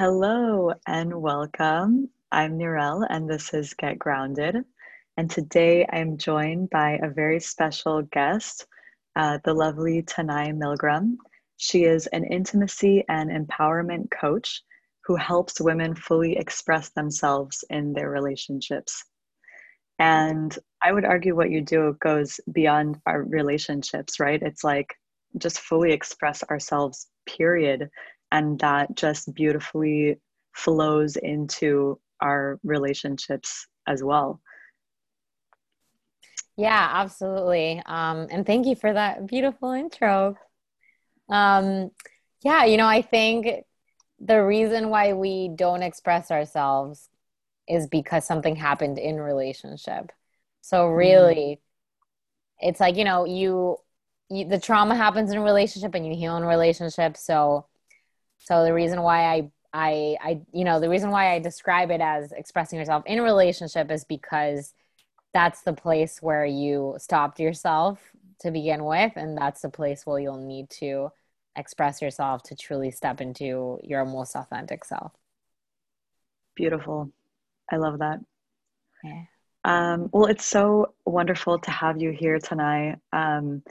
Hello and welcome. I'm Nirel and this is Get Grounded. And today I'm joined by a very special guest, uh, the lovely Tanai Milgram. She is an intimacy and empowerment coach who helps women fully express themselves in their relationships. And I would argue what you do goes beyond our relationships, right? It's like just fully express ourselves, period. And that just beautifully flows into our relationships as well. Yeah, absolutely. Um, and thank you for that beautiful intro. Um, yeah, you know, I think the reason why we don't express ourselves is because something happened in relationship. So mm-hmm. really, mm. it's like you know you, you the trauma happens in relationship and you heal in relationship. So so the reason why I I I you know the reason why I describe it as expressing yourself in a relationship is because that's the place where you stopped yourself to begin with and that's the place where you'll need to express yourself to truly step into your most authentic self. Beautiful. I love that. Yeah. Um, well, it's so wonderful to have you here tonight. Um,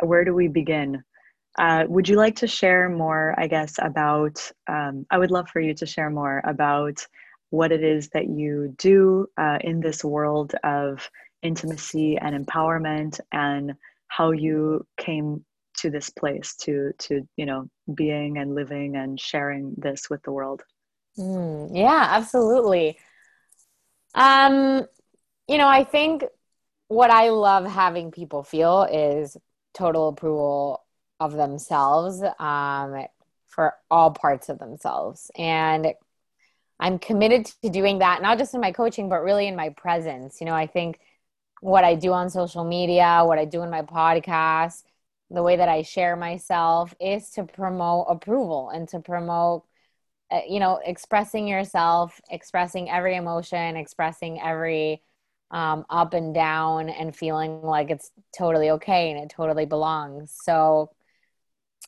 where do we begin? Uh, would you like to share more, I guess, about? Um, I would love for you to share more about what it is that you do uh, in this world of intimacy and empowerment and how you came to this place to to you know being and living and sharing this with the world Mm, yeah, absolutely. Um, you know, I think what I love having people feel is total approval of themselves um, for all parts of themselves. And I'm committed to doing that, not just in my coaching, but really in my presence. You know, I think what I do on social media, what I do in my podcast, the way that I share myself is to promote approval and to promote uh, you know expressing yourself expressing every emotion expressing every um, up and down and feeling like it's totally okay and it totally belongs so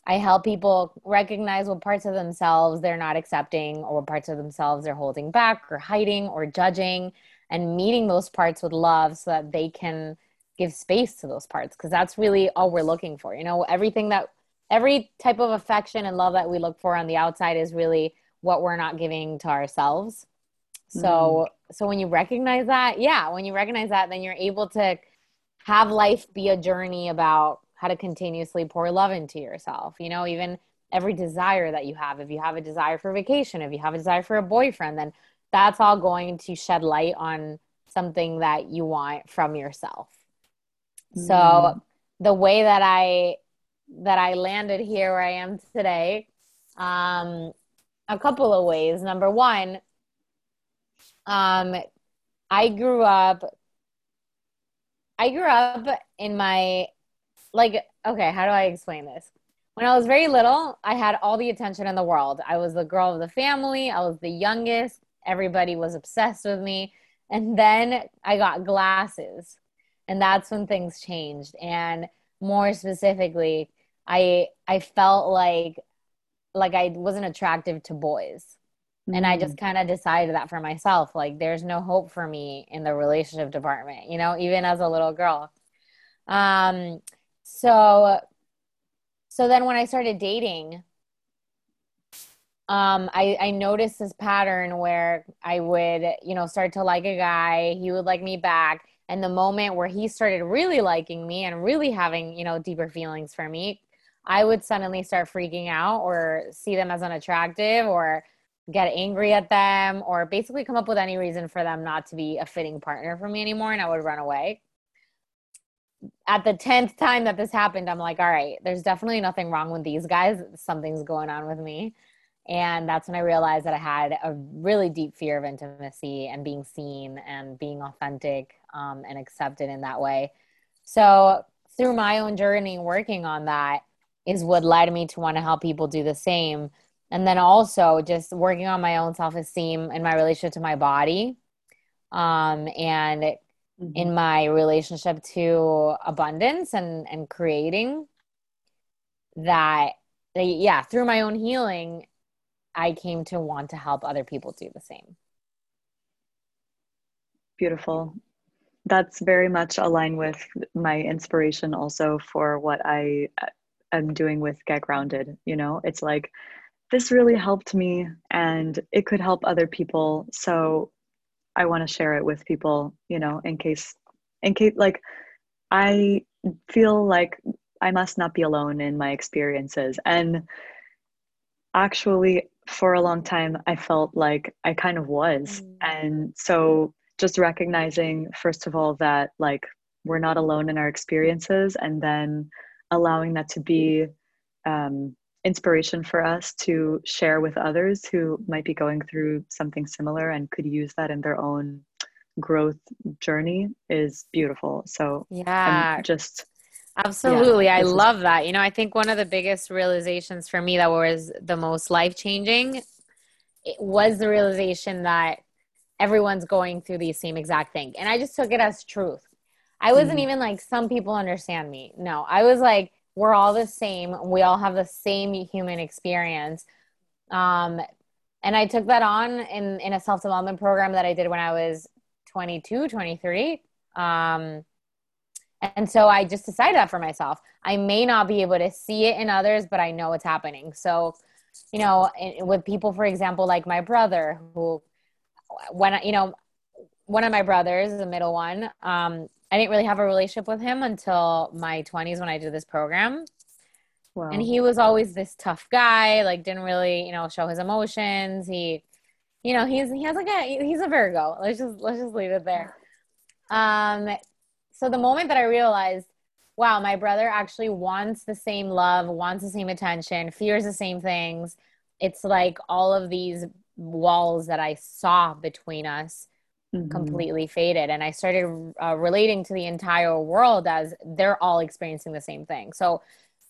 i help people recognize what parts of themselves they're not accepting or what parts of themselves they're holding back or hiding or judging and meeting those parts with love so that they can give space to those parts because that's really all we're looking for you know everything that every type of affection and love that we look for on the outside is really what we're not giving to ourselves. So mm. so when you recognize that, yeah, when you recognize that, then you're able to have life be a journey about how to continuously pour love into yourself. You know, even every desire that you have. If you have a desire for vacation, if you have a desire for a boyfriend, then that's all going to shed light on something that you want from yourself. Mm. So the way that I that I landed here where I am today um, a couple of ways. Number one, um, I grew up. I grew up in my like okay, how do I explain this? When I was very little, I had all the attention in the world. I was the girl of the family, I was the youngest, everybody was obsessed with me. And then I got glasses. And that's when things changed. And more specifically, I I felt like like I wasn't attractive to boys. And I just mm. kind of decided that for myself. Like, there's no hope for me in the relationship department, you know, even as a little girl. Um, so, so then when I started dating, um, I, I noticed this pattern where I would, you know, start to like a guy, he would like me back. And the moment where he started really liking me and really having, you know, deeper feelings for me, I would suddenly start freaking out or see them as unattractive or get angry at them or basically come up with any reason for them not to be a fitting partner for me anymore and I would run away. At the 10th time that this happened, I'm like, all right, there's definitely nothing wrong with these guys. Something's going on with me. And that's when I realized that I had a really deep fear of intimacy and being seen and being authentic um, and accepted in that way. So, through my own journey working on that, is what led me to want to help people do the same. And then also just working on my own self esteem and my relationship to my body um, and mm-hmm. in my relationship to abundance and, and creating that, yeah, through my own healing, I came to want to help other people do the same. Beautiful. That's very much aligned with my inspiration also for what I am doing with Get Grounded. You know, it's like this really helped me and it could help other people. So I want to share it with people, you know, in case, in case, like, I feel like I must not be alone in my experiences. And actually, for a long time, I felt like I kind of was. Mm. And so, just recognizing, first of all, that like we're not alone in our experiences, and then allowing that to be um, inspiration for us to share with others who might be going through something similar and could use that in their own growth journey is beautiful. So yeah, I'm just absolutely. Yeah, I love is- that. You know, I think one of the biggest realizations for me that was the most life changing was the realization that everyone's going through the same exact thing, and I just took it as truth. I wasn't mm-hmm. even like some people understand me. No, I was like we're all the same. We all have the same human experience. Um, and I took that on in, in a self development program that I did when I was 22, 23. Um, and so I just decided that for myself. I may not be able to see it in others, but I know it's happening. So, you know, with people, for example, like my brother, who, when, you know, one of my brothers, the middle one, um, I didn't really have a relationship with him until my 20s when I did this program. Wow. And he was always this tough guy, like didn't really, you know, show his emotions. He, you know, he's he has like a he's a Virgo. Let's just let's just leave it there. Um so the moment that I realized, wow, my brother actually wants the same love, wants the same attention, fears the same things. It's like all of these walls that I saw between us mm-hmm. completely faded and i started uh, relating to the entire world as they're all experiencing the same thing. So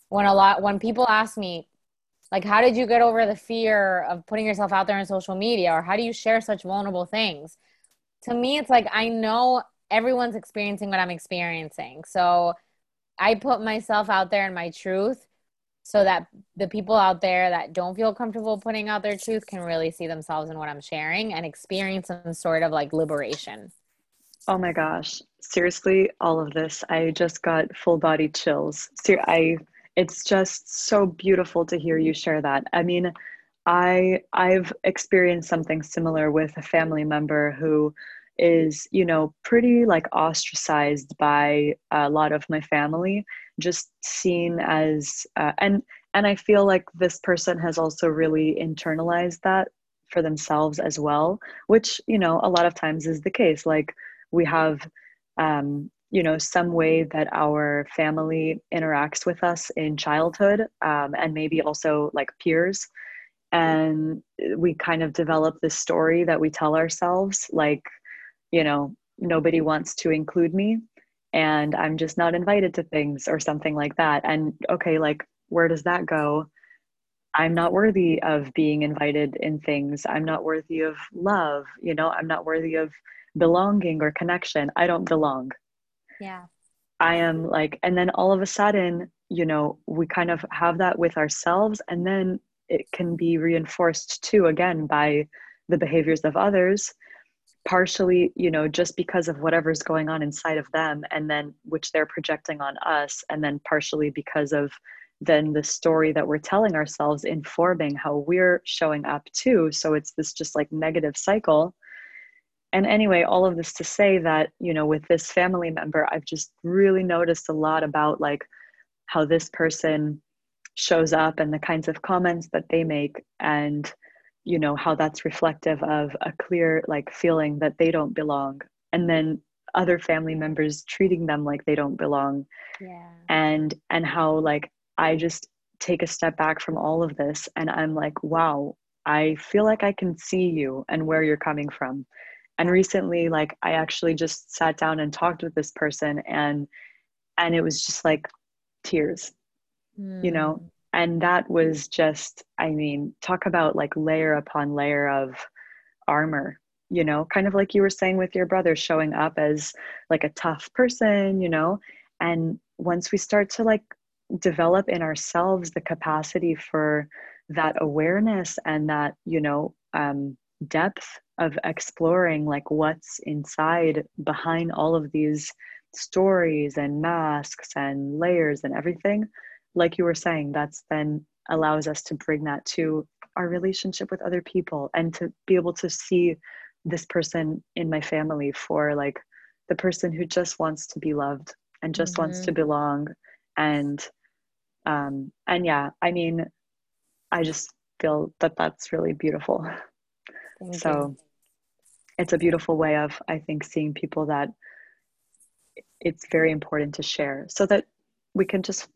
when a lot when people ask me like how did you get over the fear of putting yourself out there on social media or how do you share such vulnerable things? To me it's like i know everyone's experiencing what i'm experiencing. So i put myself out there in my truth so that the people out there that don't feel comfortable putting out their truth can really see themselves in what I'm sharing and experience some sort of like liberation. Oh my gosh. Seriously, all of this. I just got full body chills. Ser- I it's just so beautiful to hear you share that. I mean, I I've experienced something similar with a family member who is, you know, pretty like ostracized by a lot of my family just seen as uh, and and i feel like this person has also really internalized that for themselves as well which you know a lot of times is the case. Like we have um, you know some way that our family interacts with us in childhood um, and maybe also like peers. And we kind of develop this story that we tell ourselves like you know nobody wants to include me and I'm just not invited to things or something like that. And okay, like, where does that go? I'm not worthy of being invited in things. I'm not worthy of love. You know, I'm not worthy of belonging or connection. I don't belong. Yeah. I am like, and then all of a sudden, you know, we kind of have that with ourselves, and then it can be reinforced too, again, by the behaviors of others partially you know just because of whatever's going on inside of them and then which they're projecting on us and then partially because of then the story that we're telling ourselves informing how we're showing up too. So it's this just like negative cycle. And anyway all of this to say that you know with this family member i've just really noticed a lot about like how this person shows up and the kinds of comments that they make. And you know how that's reflective of a clear like feeling that they don't belong and then other family members treating them like they don't belong. Yeah. And and how like i just take a step back from all of this and i'm like wow i feel like i can see you and where you're coming from. And recently like i actually just sat down and talked with this person and and it was just like tears mm. you know? Hmm and that was just i mean talk about like layer upon layer of armor you know kind of like you were saying with your brother showing up as like a tough person you know? And once we start to like develop in ourselves the capacity for that awareness and that you know um, depth of exploring like what's inside behind all of these stories and masks and layers and everything like you were saying that's then allows us to bring that to our relationship with other people and to be able to see this person in my family for like the person who just wants to be loved and just mm-hmm. wants to mm-hmm. belong and um and yeah i mean i just feel that that's really beautiful Thank so you. it's a beautiful way of i think seeing people that it's very important to share so that we can just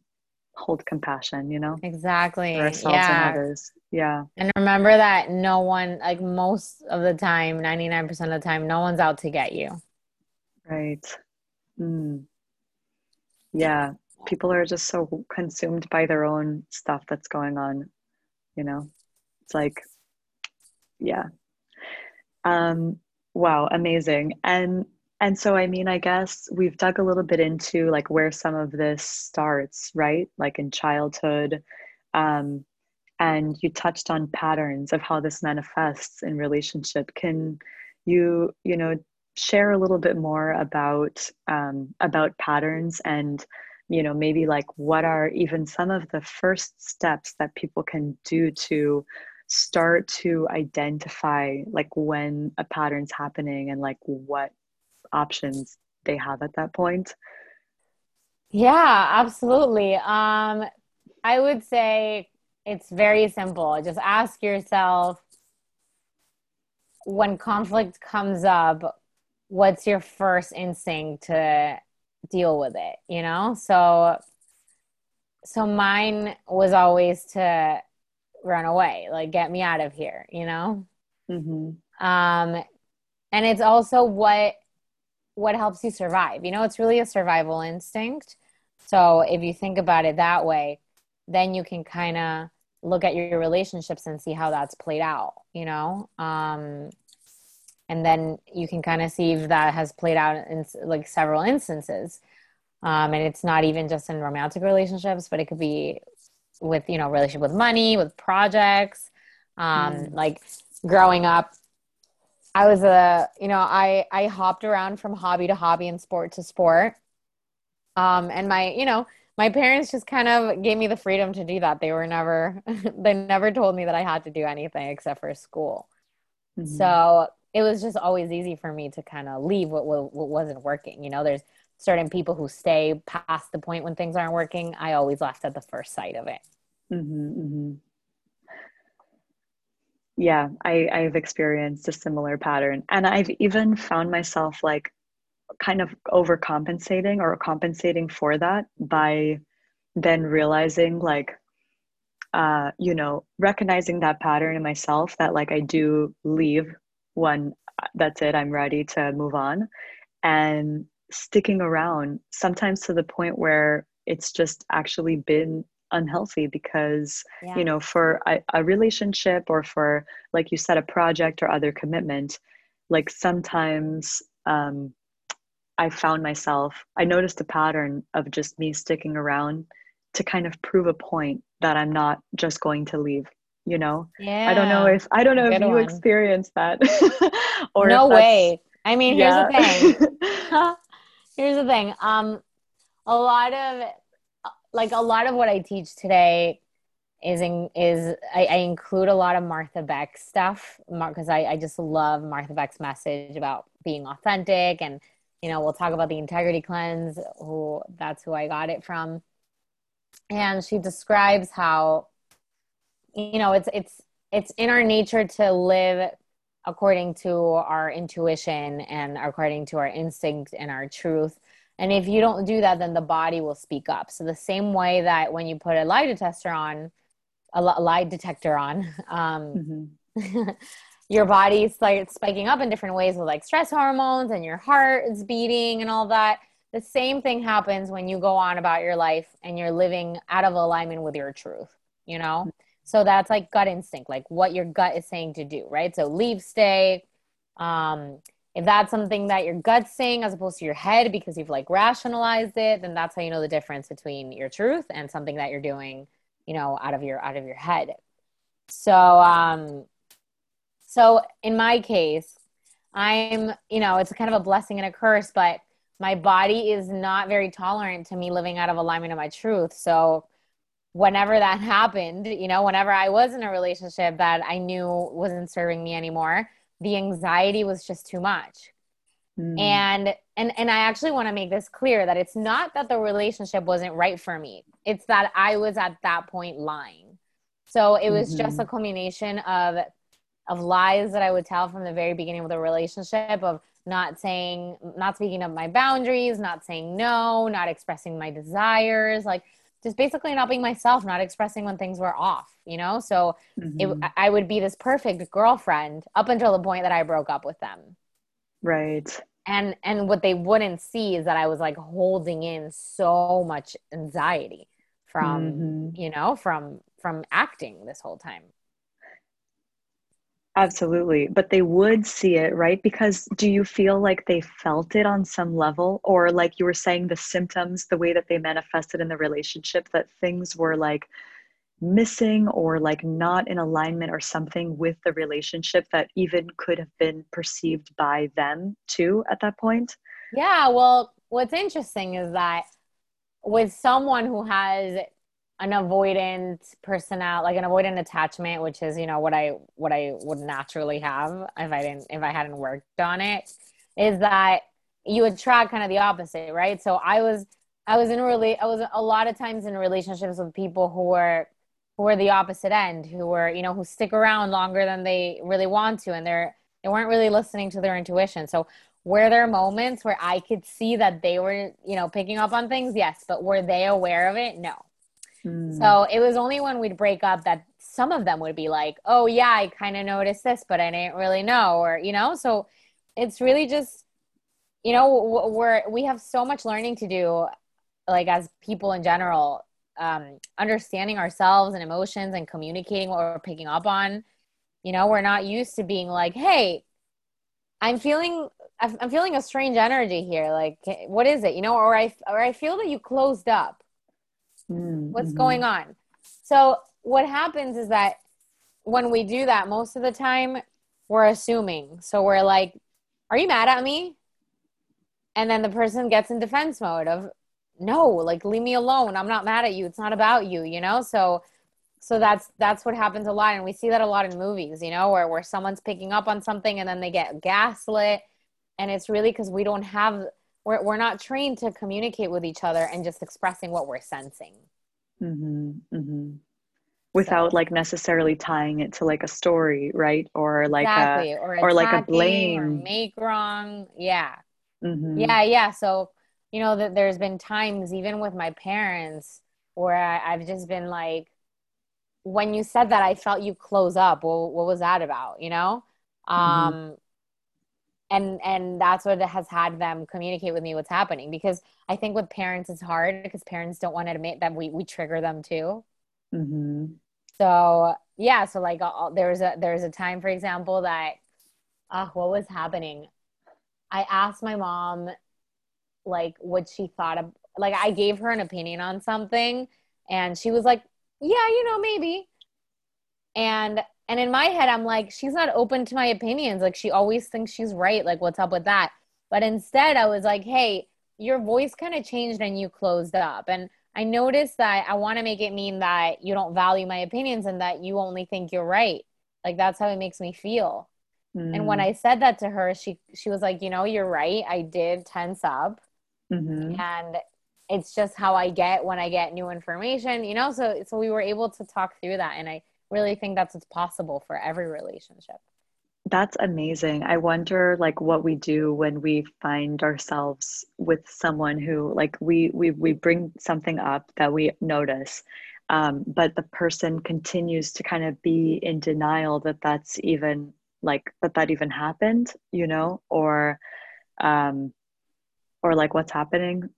hold compassion you know exactly. for ourselves yeah. and others. Yeah. And remember that no one like most of the time 99% of the time no one's out to get you. Right. Mm. yeah. People are just so consumed by their own stuff that's going on you know? It's like yeah. Um wow amazing. And and so i mean i guess we've dug a little bit into like where some of this starts right? Like in childhood um and you touched on patterns of how this manifests in relationship. Can you you know share a little bit more about um, about patterns and you know maybe like what are even some of the first steps that people can do to start to identify like when a pattern's happening and like what options they have at that point. Yeah absolutely. Um i would say it's very simple. Just ask yourself when conflict comes up what's your first instinct to deal with it you know? So so mine was always to run away like get me out of here you know? Mm-hmm. um and it's also what what helps you survive you know it's really a survival instinct. So if you think about it that way then you can kind of look at your relationships and see how that's played out you know? Um and then you can kind of see if that has played out in like several instances. Um, and it's not even just in romantic relationships but it could be with you know relationship with money with projects um, mm. like growing up i was a you know i i hopped around from hobby to hobby and sport to sport um, and my you know my parents just kind of gave me the freedom to do that they were never they never told me that i had to do anything except for school mm-hmm. so it was just always easy for me to kind of leave what, what, what wasn't working. You know, there's certain people who stay past the point when things aren't working. I always left at the first sight of it. Mm-hmm, mm-hmm. Yeah, I, I've experienced a similar pattern. And I've even found myself like kind of overcompensating or compensating for that by then realizing like uh, you know, recognizing that pattern in myself that like I do leave when that's it i'm ready to move on and sticking around sometimes to the point where it's just actually been unhealthy because yeah. you know for a, a, relationship or for like you said a project or other commitment like sometimes um i found myself i noticed a pattern of just me sticking around to kind of prove a point that i'm not just going to leave you know yeah i don't know if i don't know Good if you one. experienced that or no way i mean yeah. here's the thing here's the thing um a lot of like a lot of what i teach today is in, is I, I, include a lot of Martha Beck stuff because I, I just love Martha Beck's message about being authentic and you know we'll talk about the integrity cleanse who that's who I got it from. And she describes how you know it's it's it's in our nature to live according to our intuition and according to our instinct and our truth and if you don't do that then the body will speak up so the same way that when you put a lie detector on a lie detector on um, mm-hmm. your body starts spiking up in different ways with like stress hormones and your heart is beating and all that the same thing happens when you go on about your life and you're living out of alignment with your truth you know mm-hmm so that's like gut instinct, like what your gut is saying to do, right? So leave, stay. Um, if that's something that your gut's saying as opposed to your head because you've like rationalized it, then that's how you know the difference between your truth and something that you're doing, you know, out of your out of your head. So, um, so in my case, I'm, you know, it's kind of a blessing and a curse, but my body is not very tolerant to me living out of alignment of my truth. So, whenever that happened, you know, whenever I was in a relationship that I knew wasn't serving me anymore, the anxiety was just too much. Mm. And and and I actually want to make this clear that it's not that the relationship wasn't right for me. It's that I was at that point lying. So it was mm-hmm. just a culmination of of lies that I would tell from the very beginning of the relationship of not saying not speaking of my boundaries, not saying no, not expressing my desires, like just basically not being myself, not expressing when things were off, you know? So mm-hmm. it, I would be this perfect girlfriend up until the point that I broke up with them. Right. And and what they wouldn't see is that I was like holding in so much anxiety from, mm-hmm. you know, from from acting this whole time. Absolutely. But they would see it, right? Because do you feel like they felt it on some level? Or, like you were saying, the symptoms, the way that they manifested in the relationship, that things were like missing or like not in alignment or something with the relationship that even could have been perceived by them too at that point? Yeah. Well, what's interesting is that with someone who has an avoidant personality like an avoidant attachment which is you know what i what i would naturally have if i didn't if i hadn't worked on it is that you attract kind of the opposite right? So i was i was in really i was a lot of times in relationships with people who were who were the opposite end who were you know who stick around longer than they really want to and they're they weren't really listening to their intuition. So were there moments where i could see that they were you know picking up on things? Yes. But were they aware of it? No Mm. So it was only when we'd break up that some of them would be like, oh, yeah, I kind of noticed this, but I didn't really know. Or, you know, so it's really just, you know, we're, we have so much learning to do, like as people in general, um, understanding ourselves and emotions and communicating what we're picking up on. You know, we're not used to being like, hey, I'm feeling I'm feeling a strange energy here. Like, what is it? You know, or I or I feel that you closed up. Mm-hmm. What's going on? So, what happens is that when we do that, most of the time we're assuming. So, we're like, Are you mad at me? And then the person gets in defense mode of, No, like, leave me alone. I'm not mad at you. It's not about you, you know? So, so that's that's what happens a lot and we see that a lot in movies you know where where someone's picking up on something and then they get gaslit and it's really because we don't have we're, we're not trained to communicate with each other and just expressing what we're sensing mm-hmm, mm-hmm. without so. like necessarily tying it to like a story right or like exactly. a or, or like a blame or make wrong yeah mm-hmm. yeah yeah so you know that there's been times even with my parents where I, i've just been like when you said that i felt you close up well what was that about you know mm-hmm. um and and that's what has had them communicate with me what's happening because i think with parents it's hard because parents don't want to admit that we we trigger them too. Mm-hmm. so yeah so like there's a there's a time for example that uh, what was happening? I asked my mom like what she thought of like i gave her an opinion on something and she was like yeah you know maybe. And and in my head, I'm like, she's not open to my opinions. Like, she always thinks she's right. Like, what's up with that? But instead, I was like, hey, your voice kind of changed and you closed up. And I noticed that I want to make it mean that you don't value my opinions and that you only think you're right. Like, that's how it makes me feel. Mm. And when mm. I said that to her, she she was like, you know, you're right. I did tense up, mm-hmm. and it's just how I get when I get new information, you know. So so we were able to talk through that, and I really think that's what's possible for every relationship. That's amazing. I wonder like what we do when we find ourselves with someone who like we we we bring something up that we notice um, but the person continues to kind of be in denial that that's even like that that even happened, you know, or um or like what's happening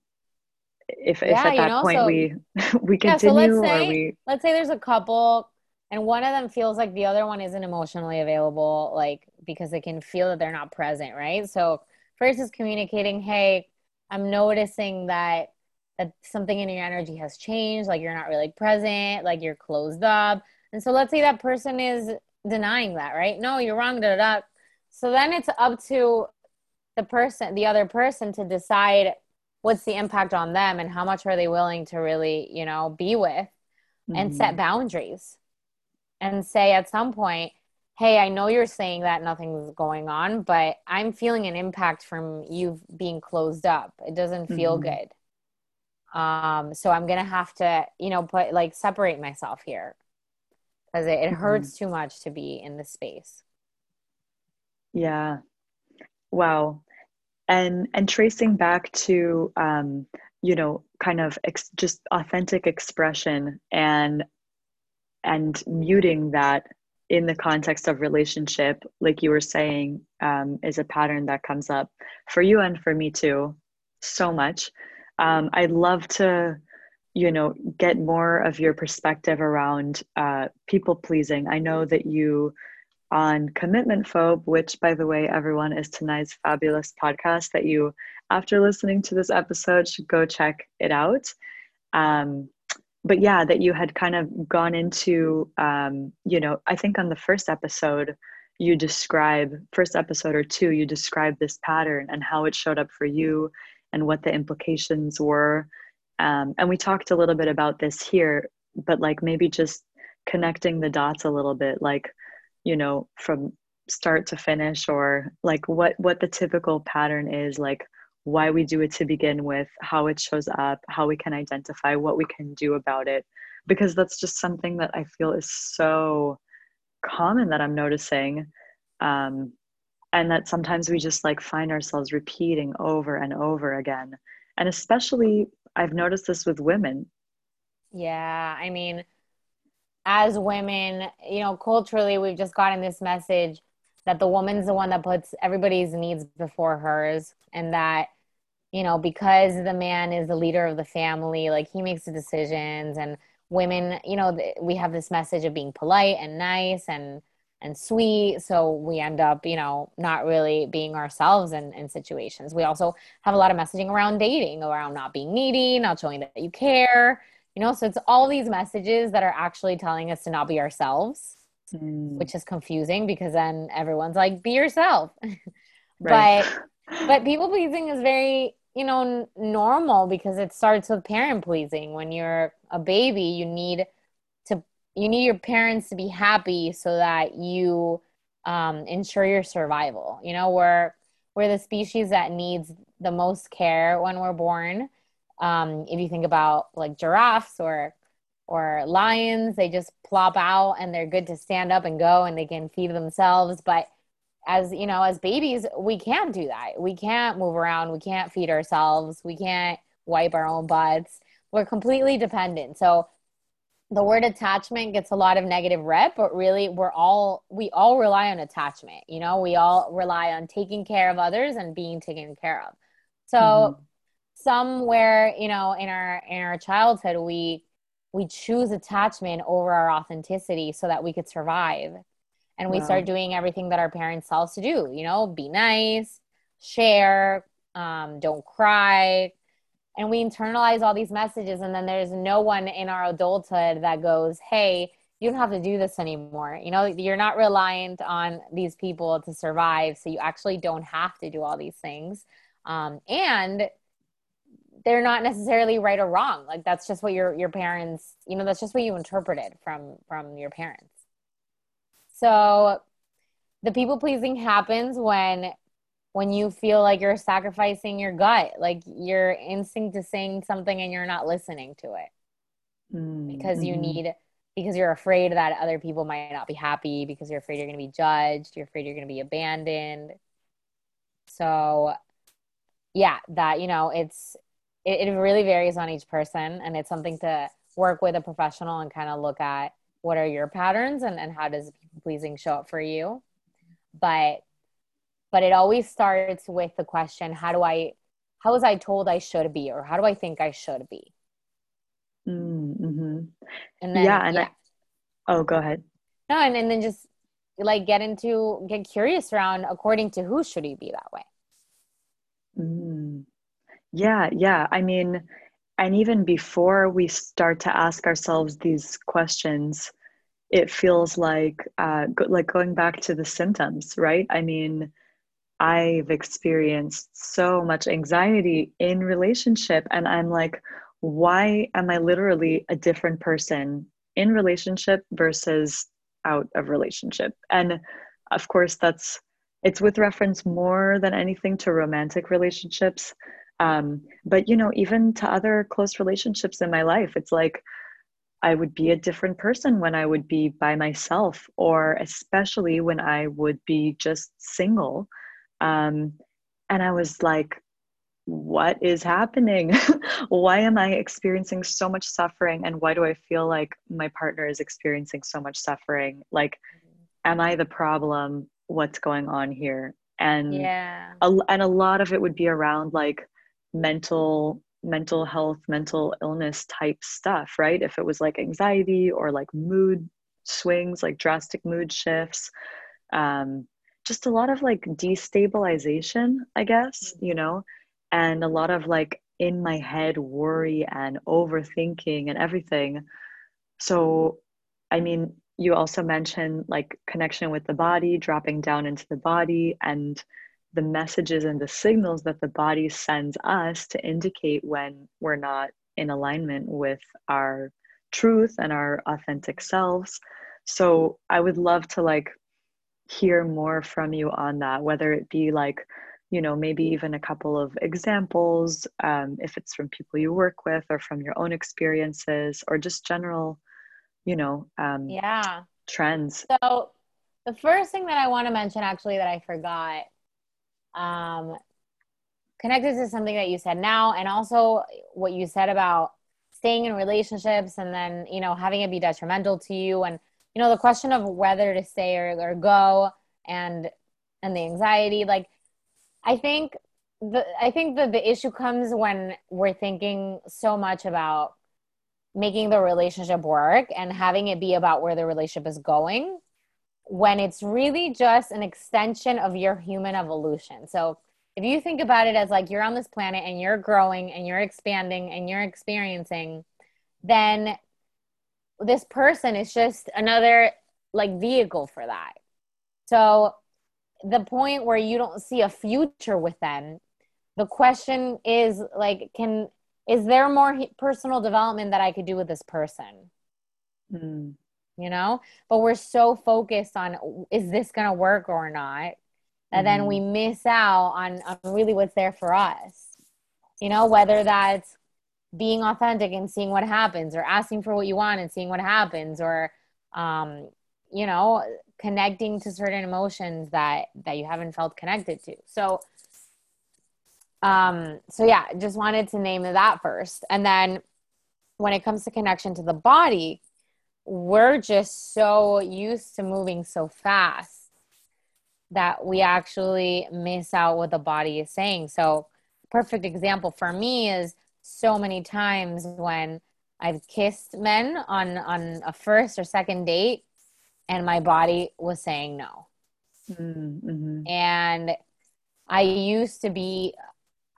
if, yeah, if at that know, point so, we we continue yeah, so let's say, or we let's say there's a couple and one of them feels like the other one isn't emotionally available like because they can feel that they're not present right so first is communicating hey i'm noticing that that something in your energy has changed like you're not really present like you're closed up And so let's say that person is denying that, right? No, you're wrong, da, da, da. So then it's up to the person, the other person to decide what's the impact on them and how much are they willing to really, you know, be with mm-hmm. and set mm-hmm. boundaries and say at some point, hey, I know you're saying that nothing's going on, but I'm feeling an impact from you being closed up. It doesn't feel mm-hmm. good. Um, so I'm gonna have to, you know, put like separate myself here because it, it mm-hmm. hurts too much to be in the space. Yeah. Wow. And and tracing back to um, you know, kind of ex- just authentic expression and and muting that in the context of relationship, like you were saying, um, is a pattern that comes up for you and for me too, so much. Um, I'd love to, you know, get more of your perspective around uh, people pleasing. I know that you on commitment phobe, which by the way, everyone is Tanai's fabulous podcast that you, after listening to this episode, should go check it out. Um, but yeah, that you had kind of gone into, um, you know, I think on the first episode, you describe, first episode or two, you describe this pattern and how it showed up for you and what the implications were. Um, and we talked a little bit about this here, but like maybe just connecting the dots a little bit, like, you know from start to finish or like what what the typical pattern is like why we do it to begin with how it shows up how we can identify what we can do about it. Because that's just something that i feel is so common that i'm noticing um, and that sometimes we just like find ourselves repeating over and over again. And especially i've noticed this with women. Yeah i mean as women, you know, culturally, we've just gotten this message that the woman's the one that puts everybody's needs before hers, and that, you know, because the man is the leader of the family, like he makes the decisions, and women, you know, we have this message of being polite and nice and and sweet. So we end up you know not really being ourselves in, in situations. We also have a lot of messaging around dating around not being needy not showing that you care you know? So it's all these messages that are actually telling us to not be ourselves mm. which is confusing because then everyone's like be yourself right. but but people pleasing is very you know n- normal because it starts with parent pleasing when you're a baby you need to you need your parents to be happy so that you um, ensure your survival you know we're we're the species that needs the most care when we're born um, if you think about like giraffes or or lions, they just plop out and they're good to stand up and go and they can feed themselves. But as you know, as babies, we can't do that. We can't move around. We can't feed ourselves. We can't wipe our own butts. We're completely dependent. So the word attachment gets a lot of negative rep, but really we're all we all rely on attachment. You know, we all rely on taking care of others and being taken care of. So mm-hmm somewhere you know in our in our childhood we we choose attachment over our authenticity so that we could survive. And we wow. start doing everything that our parents tell us to do you know be nice share um, don't cry. And we internalize all these messages and then there's no one in our adulthood that goes hey you don't have to do this anymore. You know you're not reliant on these people to survive so you actually don't have to do all these things. Um, and they're not necessarily right or wrong. Like that's just what your your parents you know that's just what you interpreted from from your parents. So the people pleasing happens when when you feel like you're sacrificing your gut like your instinct is saying something and you're not listening to it. Mm-hmm. because you need because you're afraid that other people might not be happy because you're afraid you're going to be judged you're afraid you're going to be abandoned. So yeah that you know it's it, it really varies on each person and it's something to work with a professional and kind of look at what are your patterns and, and how does people pleasing show up for you but but it always starts with the question how do i how was i told i should be or how do i think i should be mm-hmm. and then yeah and yeah. I, oh go ahead no and, and then just like get into get curious around according to who should you be that way mm. Yeah, yeah. I mean, and even before we start to ask ourselves these questions, it feels like uh, go- like going back to the symptoms, right? I mean, I've experienced so much anxiety in relationship, and I'm like, why am I literally a different person in relationship versus out of relationship? And of course, that's it's with reference more than anything to romantic relationships. Um, but you know, even to other close relationships in my life, it's like I would be a different person when I would be by myself, or especially when I would be just single. Um, and I was like, what is happening? why am I experiencing so much suffering? And why do I feel like my partner is experiencing so much suffering? Like, am I the problem? What's going on here? And yeah, a, and a lot of it would be around like mental mental health, mental illness type stuff, right? If it was like anxiety or like mood swings, like drastic mood shifts, um, just a lot of like destabilization, I guess, you know, and a lot of like in my head worry and overthinking and everything. So, I mean, you also mentioned like connection with the body, dropping down into the body, and the messages and the signals that the body sends us to indicate when we're not in alignment with our truth and our authentic selves. So I would love to like hear more from you on that, whether it be like, you know, maybe even a couple of examples, um, if it's from people you work with or from your own experiences or just general, you know, um, yeah, trends. So the first thing that I want to mention, actually, that I forgot um, connected to something that you said now and also what you said about staying in relationships and then you know having it be detrimental to you and you know the question of whether to stay or, or go and and the anxiety like i think the i think that the issue comes when we're thinking so much about making the relationship work and having it be about where the relationship is going when it's really just an extension of your human evolution. So if you think about it as like you're on this planet and you're growing and you're expanding and you're experiencing, then this person is just another like vehicle for that. So the point where you don't see a future with them, the question is like, can is there more personal development that I could do with this person? Mm you know but we're so focused on is this going to work or not and mm-hmm. then we mm-hmm. miss out on, on really what's there for us you know whether that's being authentic and seeing what happens or asking for what you want and seeing what happens or um, you know connecting to certain emotions that that you haven't felt connected to so um so yeah just wanted to name that first and then when it comes to connection to the body we're just so used to moving so fast that we actually miss out what the body is saying. So, perfect example for me is so many times when I've kissed men on on a first or second date and my body was saying no. Mm-hmm. And I used to be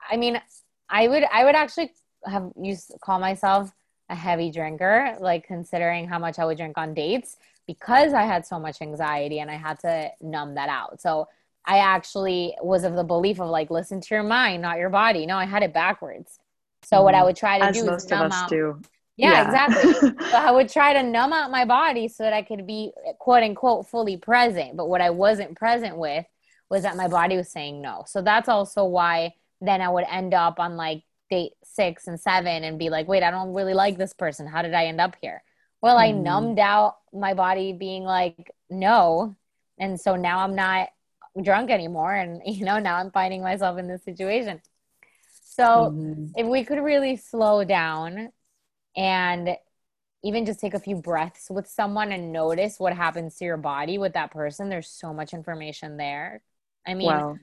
I mean, I would I would actually have used to call myself a heavy drinker, like considering how much I would drink on dates because I had so much anxiety and I had to numb that out. So I actually was of the belief of like, listen to your mind, not your body. No, I had it backwards. So mm what I mm-hmm. would try to As do most is numb of us out. do. Yeah, yeah. exactly. so I would try to numb out my body so that I could be quote unquote fully present. But what I wasn't present with was that my body was saying no. So that's also why then I would end up on like date six and seven and be like, wait, I don't really like this person. How did I end up here? Well, I mm. numbed out my body being like, no. And so now I'm not drunk anymore. And, you know, now I'm finding myself in this situation. So mm-hmm. if we could really slow down and even just take a few breaths with someone and notice what happens to your body with that person, there's so much information there. I mean, wow.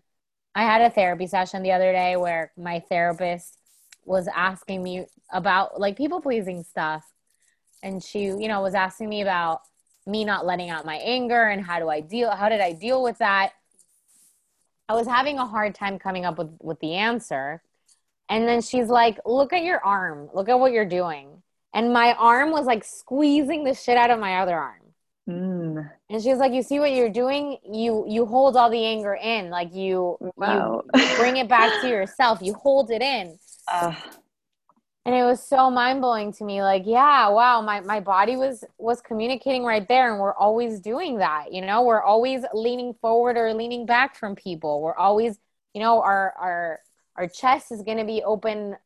I had a therapy session the other day where my therapist was asking me about like people pleasing stuff. And she, you know, was asking me about me not letting out my anger and how do I deal how did I deal with that? I was having a hard time coming up with with the answer. And then she's like, "Look at your arm. Look at what you're doing." And my arm was like squeezing the shit out of my other arm. Mm. And she's like, "You see what you're doing? You you hold all the anger in, like you wow. you bring it back to yourself. You hold it in." Uh, and it was so mind blowing to me. Like, yeah, wow, my my body was was communicating right there, and we're always doing that. You know, we're always leaning forward or leaning back from people. We're always, you know, our our our chest is going to be open.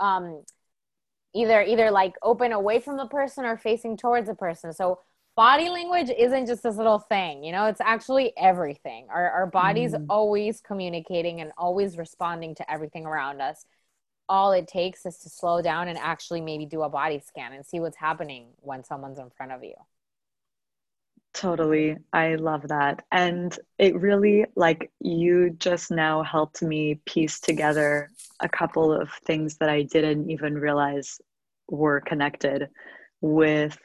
Um, either either like open away from the person or facing towards the person so body language isn't just this little thing you know it's actually everything our, our body's mm. always communicating and always responding to everything around us all it takes is to slow down and actually maybe do a body scan and see what's happening when someone's in front of you. Totally. I love that. And it really like you just now helped me piece together a couple of things that i didn't even realize were connected with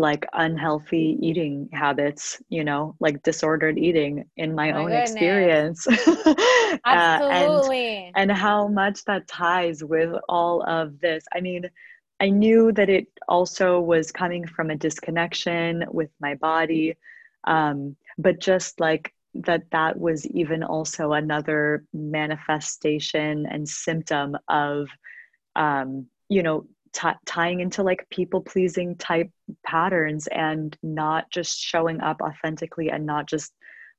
like unhealthy eating habits, you know, like disordered eating in my, my own goodness. experience. Absolutely. uh, and, and how much that ties with all of this. I mean, I knew that it also was coming from a disconnection with my body. Um, but just like that, that was even also another manifestation and symptom of, um, you know, t- tying into like people pleasing type patterns and not just showing up authentically and not just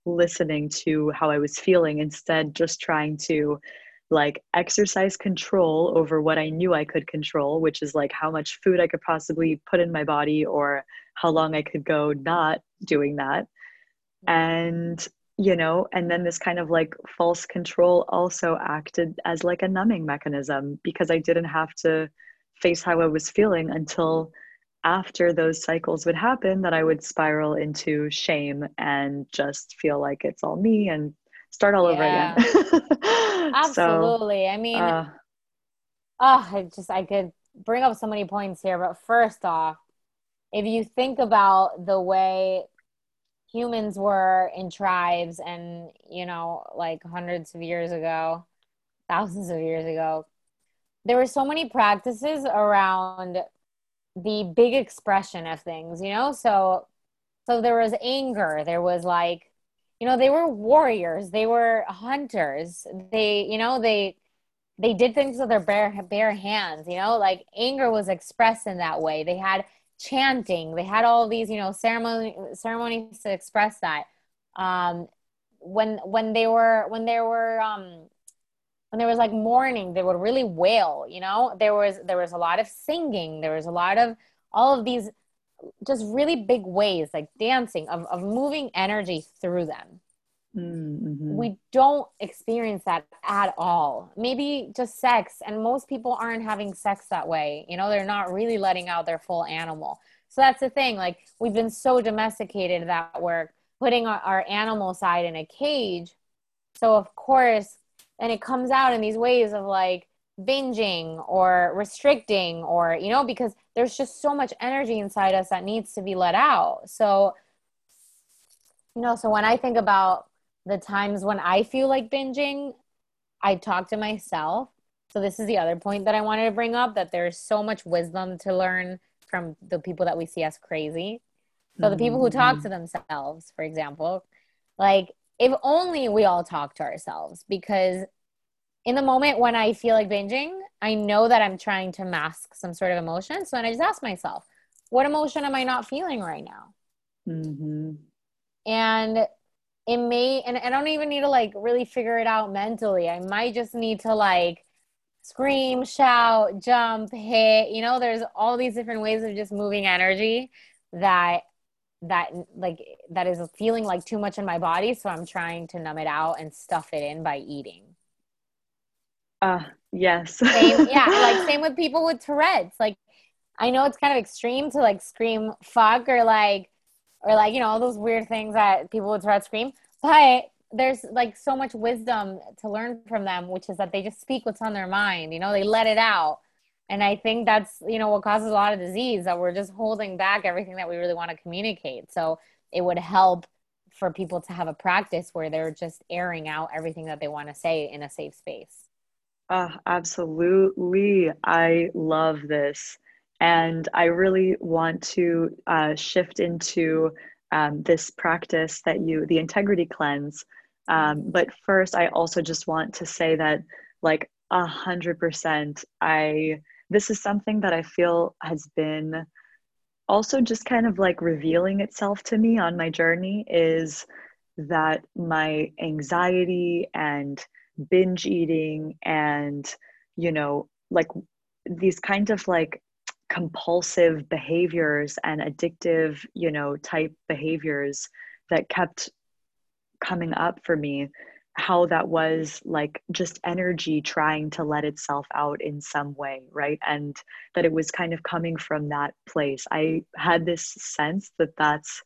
listening to how I was feeling, instead, just trying to like exercise control over what I knew I could control, which is like how much food I could possibly put in my body or how long I could go not doing that. And, you know, and then this kind of like false control also acted as like a numbing mechanism because I didn't have to face how I was feeling until after those cycles would happen that I would spiral into shame and just feel like it's all me and start all yeah. over again. Absolutely. So, I mean, uh, oh, I just, I could bring up so many points here, but first off, if you think about the way humans were in tribes and, you know, like hundreds of years ago, thousands of years ago, there were so many practices around the big expression of things, you know? So so there was anger, there was like you know, they were warriors, they were hunters. They, you know, they they did things with their bare bare hands, you know? Like anger was expressed in that way. They had chanting, they had all these, you know, ceremony ceremonies to express that. Um when when they were when they were um when there was like mourning. They would really wail you know? There was there was a lot of singing. There was a lot of all of these just really big ways like dancing of, of moving energy through them. Mm-hmm. we don't experience that at all. Maybe just sex and most people aren't having sex that way. You know they're not really letting out their full animal. So that's the thing like we've been so domesticated that we're putting our, our animal side in a cage. So of course and it comes out in these ways of like binging or restricting or you know because there's just so much energy inside us that needs to be let out. So you know so when i think about the times when i feel like binging i talk to myself. So this is the other point that i wanted to bring up that there's so much wisdom to learn from the people that we see as crazy. So the people who talk mm-hmm. to themselves for example like if only we all talk to ourselves because in the moment when I feel like binging, I know that I'm trying to mask some sort of emotion. So then I just ask myself, what emotion am I not feeling right now? Mm-hmm. And it may, and I don't even need to like really figure it out mentally. I might just need to like scream, shout, jump, hit. You know, there's all these different ways of just moving energy that that like that is feeling like too much in my body so i'm trying to numb it out and stuff it in by eating. Uh yes. Same, yeah like same with people with tourette's. Like i know it's kind of extreme to like scream fuck or like or like you know all those weird things that people with tourette's scream but there's like so much wisdom to learn from them which is that they just speak what's on their mind you know they let it out. And I think that's, you know, what causes a lot of disease that we're just holding back everything that we really want to communicate. So it would help for people to have a practice where they're just airing out everything that they want to say in a safe space. Uh, absolutely. I love this. And I really want to uh, shift into um, this practice that you, the integrity cleanse. Um, but first, I also just want to say that, like, a hundred percent, I, this is something that I feel has been also just kind of like revealing itself to me on my journey is that my anxiety and binge eating and, you know, like these kind of like compulsive behaviors and addictive, you know, type behaviors that kept coming up for me, how that was like just energy trying to let itself out in some way, right? And that it was kind of coming from that place. I had this sense that that's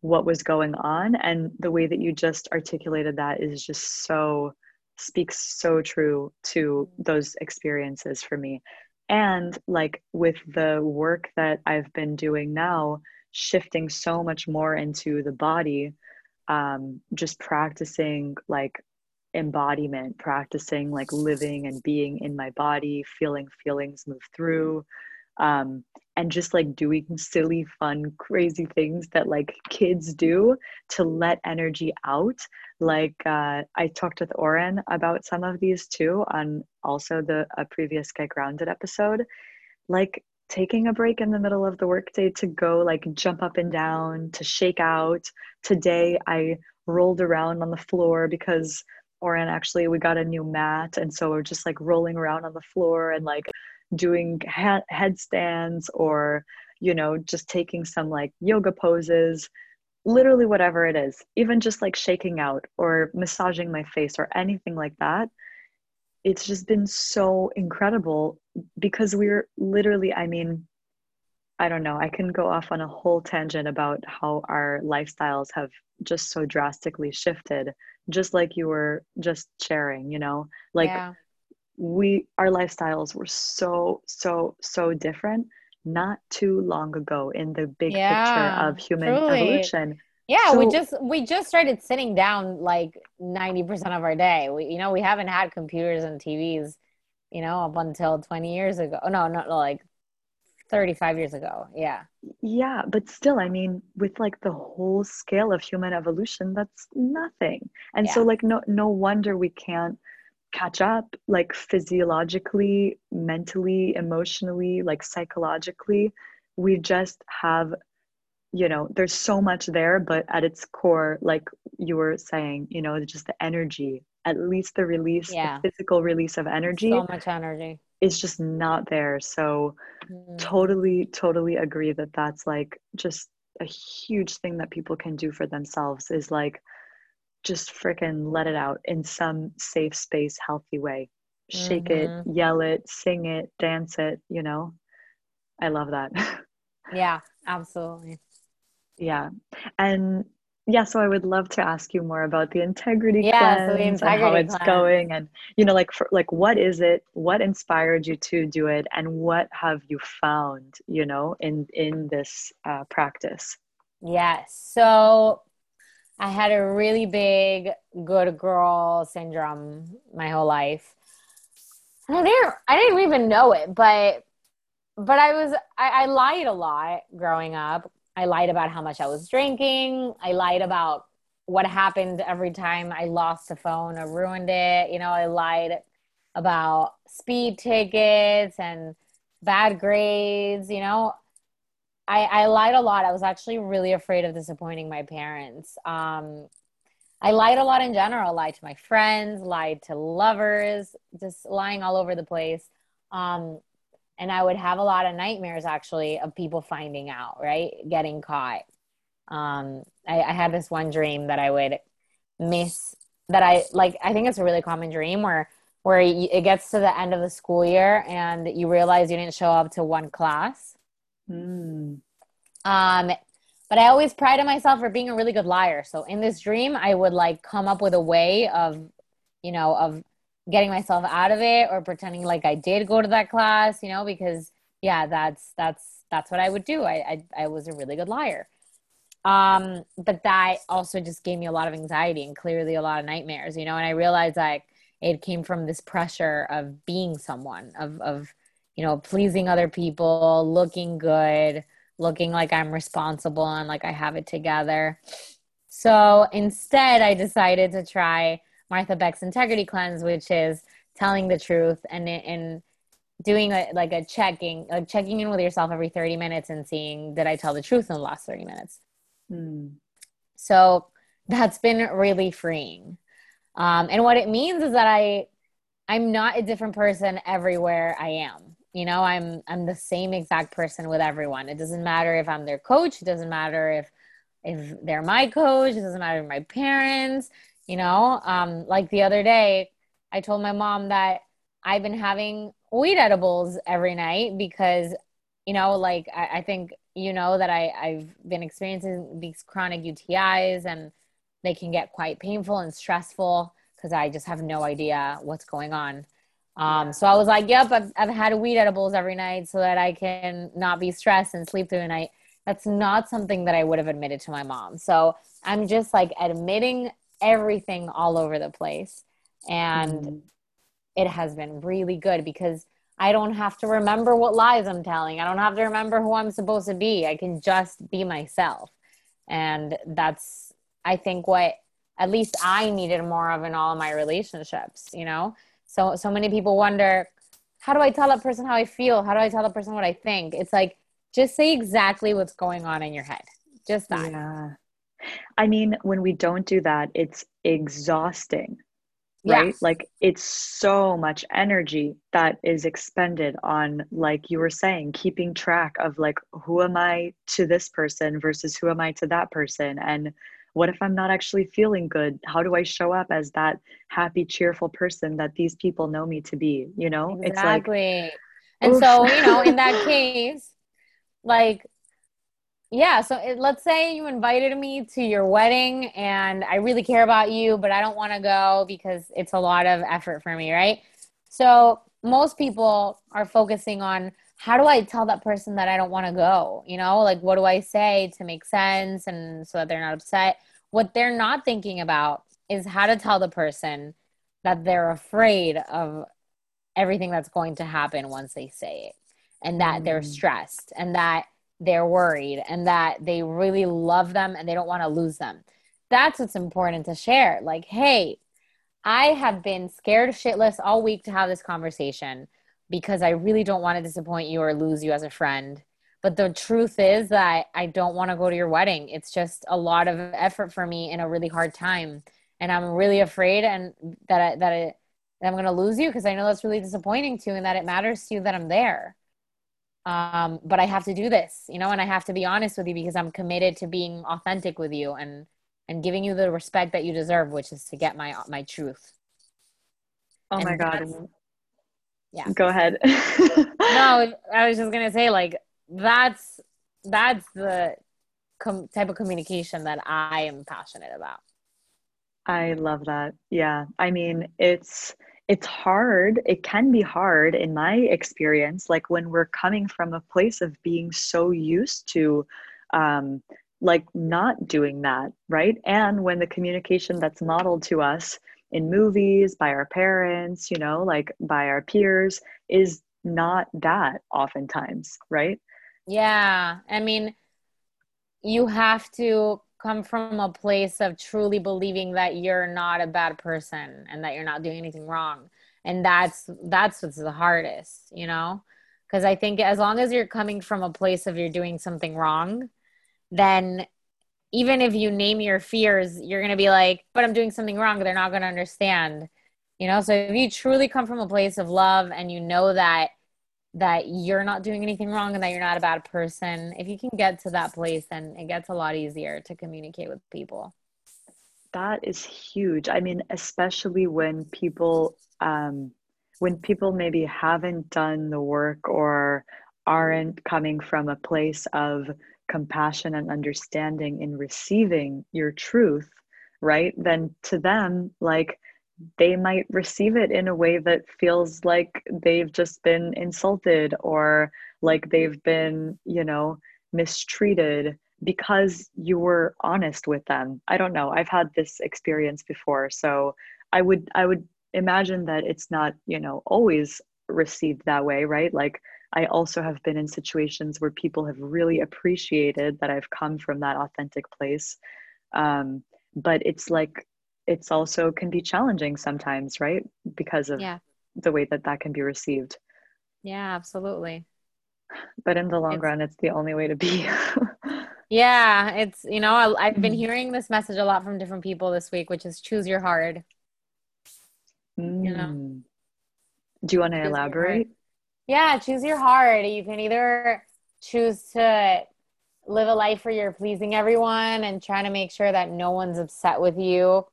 what was going on. And the way that you just articulated that is just so, speaks so true to those experiences for me and like with the work that i've been doing now shifting so much more into the body um, just practicing like embodiment practicing like living and being in my body feeling feelings move through um, and just like doing silly, fun, crazy things that like kids do to let energy out. Like uh, I talked with Oren about some of these too on also the a previous Get Grounded episode. Like taking a break in the middle of the workday to go like jump up and down, to shake out. Today I rolled around on the floor because Oren actually we got a new mat and so we're just like rolling around on the floor and like doing ha- headstands or you know just taking some like yoga poses literally whatever it is even just like shaking out or massaging my face or anything like that. It's just been so incredible because we're literally i mean i don't know i can go off on a whole tangent about how our lifestyles have just so drastically shifted just like you were just sharing you know? Like yeah. we our lifestyles were so so so different not too long ago in the big yeah, picture of human truly. evolution. Yeah so, we just we just started sitting down like 90% of our day. We you know we haven't had computers and tvs you know up until 20 years ago oh, no not like 35 years ago yeah. Yeah but still i mean with like the whole scale of human evolution that's nothing. And yeah. so like no no wonder we can't catch up like physiologically mentally emotionally like psychologically. We just have you know there's so much there but at its core like you were saying you know just the energy at least the release yeah. the physical release of energy. so much energy is just not there so mm. totally totally agree that that's like just a huge thing that people can do for themselves is like just freaking let it out in some safe space, healthy way. Shake mm-hmm. it, yell it, sing it, dance it, you know? I love that. yeah, absolutely. Yeah. And yeah, so I would love to ask you more about the integrity yeah, cleanse so the integrity and how it's cleanse. going and you know like for, like what is it? What inspired you to do it and what have you found, you know, in in this uh, practice? Yes. So I had a really big good girl syndrome my whole life. And I didn't I didn't even know it, but but I was I, I lied a lot growing up. I lied about how much I was drinking. I lied about what happened every time I lost a phone or ruined it. You know, I lied about speed tickets and bad grades, you know. I, I lied a lot. I was actually really afraid of disappointing my parents. Um, I lied a lot in general. Lied to my friends, lied to lovers, just lying all over the place. Um, and I would have a lot of nightmares actually of people finding out, right? Getting caught. Um, I, I had this one dream that I would miss. That I like. I think it's a really common dream where where it gets to the end of the school year and you realize you didn't show up to one class Mm. Um, but I always prided myself for being a really good liar. So in this dream, I would like come up with a way of, you know, of getting myself out of it or pretending like I did go to that class, you know, because yeah, that's that's that's what I would do. I I, I was a really good liar. Um, but that also just gave me a lot of anxiety and clearly a lot of nightmares, you know, and I realized like it came from this pressure of being someone, of of you know, pleasing other people, looking good, looking like I'm responsible and like I have it together. So instead, I decided to try Martha Beck's Integrity Cleanse, which is telling the truth and and doing a, like a checking, like checking in with yourself every 30 minutes and seeing did I tell the truth in the last 30 minutes. Mm. So that's been really freeing. Um, and what it means is that I I'm not a different person everywhere I am. You know, I'm I'm the same exact person with everyone. It doesn't matter if I'm their coach, it doesn't matter if if they're my coach, it doesn't matter if my parents, you know. Um, like the other day, I told my mom that I've been having weed edibles every night because, you know, like I, I think you know that I, I've been experiencing these chronic UTIs and they can get quite painful and stressful because I just have no idea what's going on. Um. So I was like, yep, I've, I've had weed edibles every night so that I can not be stressed and sleep through the night. That's not something that I would have admitted to my mom. So I'm just like admitting everything all over the place. And mm. it has been really good because I don't have to remember what lies I'm telling. I don't have to remember who I'm supposed to be. I can just be myself. And that's, I think, what at least I needed more of in all of my relationships, you know? So, so many people wonder, how do I tell that person how I feel? How do I tell that person what I think? It's like, just say exactly what's going on in your head. Just that. Yeah. I mean, when we don't do that, it's exhausting right? Yeah. like it's so much energy that is expended on like you were saying keeping track of like who am i to this person versus who am i to that person? And what if i'm not actually feeling good? How do i show up as that happy cheerful person that these people know me to be you know? Exactly it's like and oof. so you know in that case like yeah. So it, let's say you invited me to your wedding and I really care about you, but I don't want to go because it's a lot of effort for me, right? So most people are focusing on how do I tell that person that I don't want to go? You know, like what do I say to make sense and so that they're not upset? What they're not thinking about is how to tell the person that they're afraid of everything that's going to happen once they say it and that mm. they're stressed and that they're worried and that they really love them and they don't want to lose them. That's what's important to share. Like, hey, I have been scared shitless all week to have this conversation because I really don't want to disappoint you or lose you as a friend. But the truth is that I don't want to go to your wedding. It's just a lot of effort for me in a really hard time. And I'm really afraid and that I, that, I, that I'm going to lose you because I know that's really disappointing to you and that it matters to you that I'm there um, but I have to do this, you know, and I have to be honest with you because I'm committed to being authentic with you and and giving you the respect that you deserve, which is to get my my truth. Oh and my god! Yeah, go ahead. no, I was just gonna say like that's that's the com- type of communication that I am passionate about. I love that. Yeah, I mean it's it's hard it can be hard in my experience like when we're coming from a place of being so used to um, like not doing that right? And when the communication that's modeled to us in movies by our parents you know like by our peers is not that oftentimes right? Yeah i mean you have to come from a place of truly believing that you're not a bad person and that you're not doing anything wrong. And that's that's what's the hardest you know? Because i think as long as you're coming from a place of you're doing something wrong then even if you name your fears you're going to be like but i'm doing something wrong they're not going to understand you know? So if you truly come from a place of love and you know that that you're not doing anything wrong and that you're not a bad person if you can get to that place then it gets a lot easier to communicate with people. That is huge. I mean especially when people um when people maybe haven't done the work or aren't coming from a place of compassion and understanding in receiving your truth right? Then to them like they might receive it in a way that feels like they've just been insulted or like they've been, you know, mistreated because you were honest with them. I don't know. I've had this experience before. So I would I would imagine that it's not, you know, always received that way, right? Like I also have been in situations where people have really appreciated that I've come from that authentic place. Um, but it's like, it's also can be challenging sometimes, right? Because of yeah. the way that that can be received. Yeah, absolutely. But in the long it's, run, it's the only way to be. yeah, it's, you know, I, I've been mm. hearing this message a lot from different people this week, which is choose your hard. Mm. You know? Mm. Do you want to elaborate? Yeah, choose your heart. You can either choose to live a life where you're pleasing everyone and trying to make sure that no one's upset with you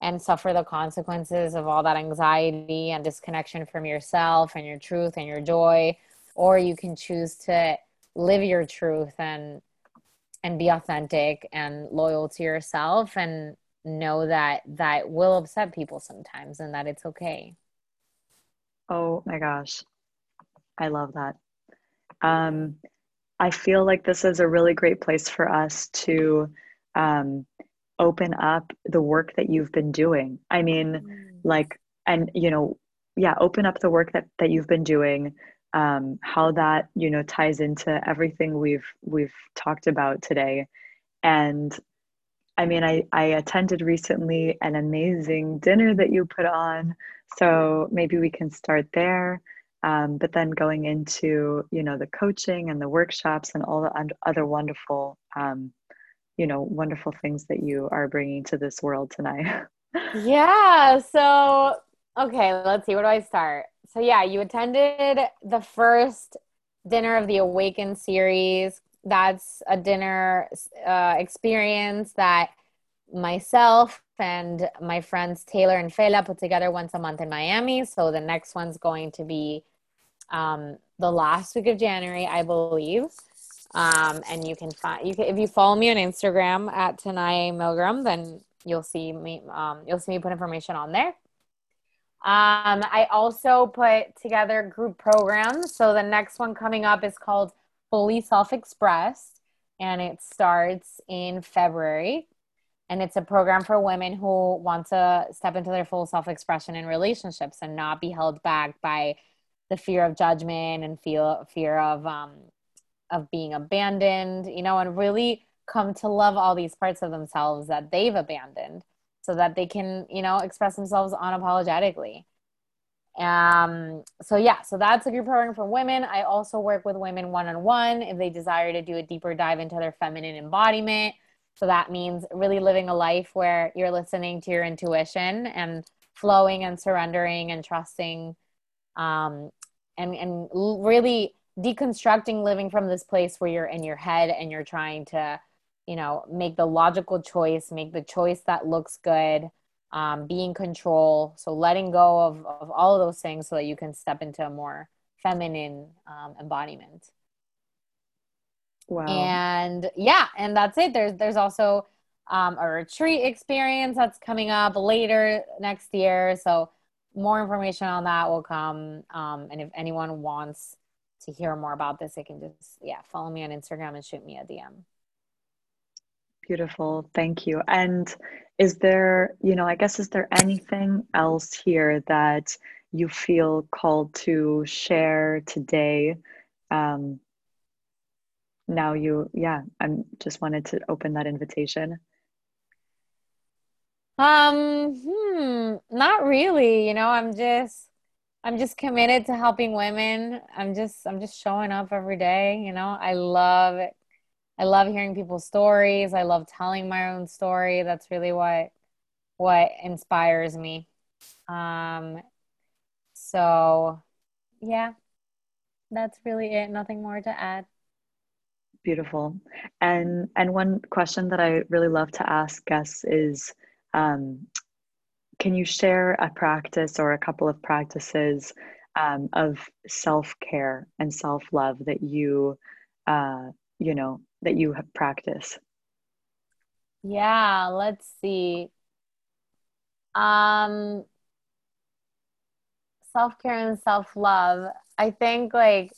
and suffer the consequences of all that anxiety and disconnection from yourself and your truth and your joy or you can choose to live your truth and and be authentic and loyal to yourself and know that that will upset people sometimes and that it's okay oh my gosh I love that. Um, I feel like this is a really great place for us to um, open up the work that you've been doing. I mean, mm. like, and you know, yeah, open up the work that that you've been doing. Um, how that you know ties into everything we've we've talked about today, and I mean, I I attended recently an amazing dinner that you put on. So maybe we can start there. Um, but then going into you know the coaching and the workshops and all the other wonderful um, you know wonderful things that you are bringing to this world tonight. Yeah so okay let's see where do i start? So yeah you attended the first dinner of the awakened series. That's a dinner uh, experience that myself and my friends taylor and fela put together once a month in miami. So the next one's going to be um, the last week of January, I believe. Um, and you can find you can if you follow me on Instagram at Tanai Milgram, then you'll see me um, you'll see me put information on there. Um, I also put together group programs. So the next one coming up is called Fully Self Expressed, and it starts in February. And it's a program for women who want to step into their full self expression in relationships and not be held back by the fear of judgment and feel fear of um, of being abandoned, you know, and really come to love all these parts of themselves that they've abandoned so that they can, you know, express themselves unapologetically. Um, so yeah, so that's a group program for women. I also work with women one on one if they desire to do a deeper dive into their feminine embodiment. So that means really living a life where you're listening to your intuition and flowing and surrendering and trusting um, and and really deconstructing living from this place where you're in your head and you're trying to you know make the logical choice make the choice that looks good um, be in control. So letting go of, of all of those things so that you can step into a more feminine um, embodiment. Wow. And yeah and that's it. There's there's also um, a retreat experience that's coming up later next year. So more information on that will come. Um, and if anyone wants to hear more about this, they can just, yeah, follow me on Instagram and shoot me a DM. Beautiful. Thank you. And is there, you know, I guess, is there anything else here that you feel called to share today? Um, now you, yeah, I'm just wanted to open that invitation. Um, hmm, not really. You know, I'm just I'm just committed to helping women. I'm just I'm just showing up every day, you know. I love. I love hearing people's stories. I love telling my own story. That's really what what inspires me. Um so yeah. That's really it. Nothing more to add. Beautiful. And and one question that I really love to ask guests is um, can you share a practice or a couple of practices um, of self-care and self-love that you uh, you know that you have practice yeah let's see. Um self-care and self-love. I think like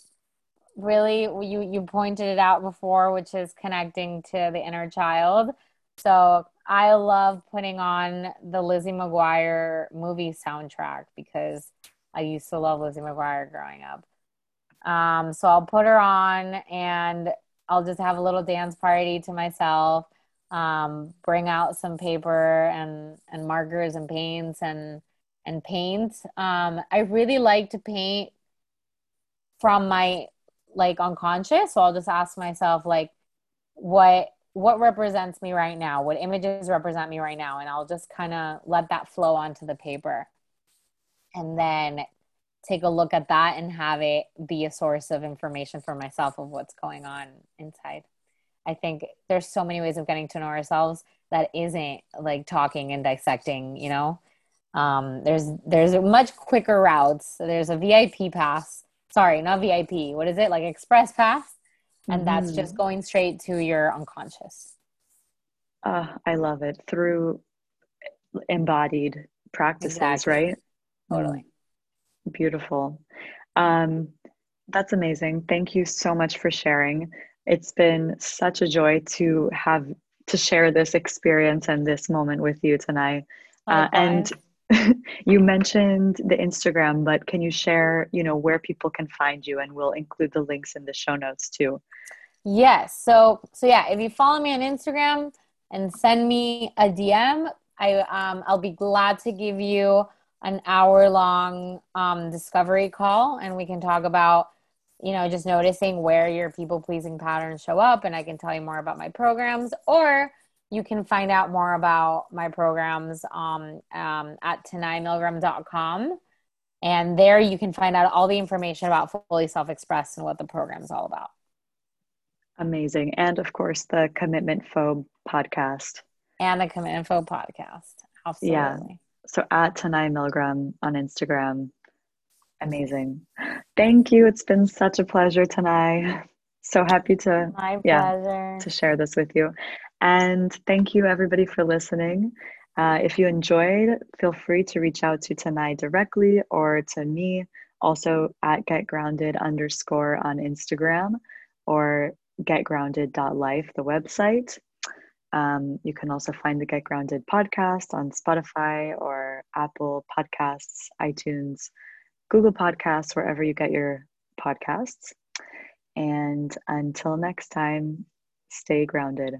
really you you pointed it out before which is connecting to the inner child. So I love putting on the Lizzie McGuire movie soundtrack because I used to love Lizzie McGuire growing up. Um, so I'll put her on and I'll just have a little dance party to myself. Um, bring out some paper and and markers and paints and and paint. Um, I really like to paint from my like unconscious. So I'll just ask myself like, what what represents me right now? What images represent me right now? And I'll just kind of let that flow onto the paper, and then take a look at that and have it be a source of information for myself of what's going on inside. I think there's so many ways of getting to know ourselves that isn't like talking and dissecting, you know. Um, there's there's much quicker routes. There's a VIP pass. Sorry, not VIP. What is it? Like express pass. And mm-hmm. that's just going straight to your unconscious. Uh, I love it. Through embodied practices, exactly. right? Totally. Beautiful. Um, that's amazing. Thank you so much for sharing. It's been such a joy to have to share this experience and this moment with you tonight. Uh, and you mentioned the Instagram, but can you share, you know, where people can find you and we'll include the links in the show notes too. Yes. So so yeah, if you follow me on Instagram and send me a DM, I um I'll be glad to give you an hour long um, discovery call and we can talk about you know just noticing where your people pleasing patterns show up and i can tell you more about my programs or you can find out more about my programs um, um, at tanaimilgram.com and there you can find out all the information about fully self-expressed and what the program is all about amazing and of course the commitment phobe podcast and the commitment phobe podcast absolutely yeah so at Tanai Milgram on Instagram. Amazing. Thank you. It's been such a pleasure, Tanai. So happy to My yeah, to share this with you. And thank you everybody for listening. Uh, if you enjoyed, feel free to reach out to Tanai directly or to me, also at getgrounded underscore on Instagram or getgrounded.life, the website. Um, you can also find the Get Grounded podcast on Spotify or Apple Podcasts, iTunes, Google Podcasts, wherever you get your podcasts. And until next time, stay grounded.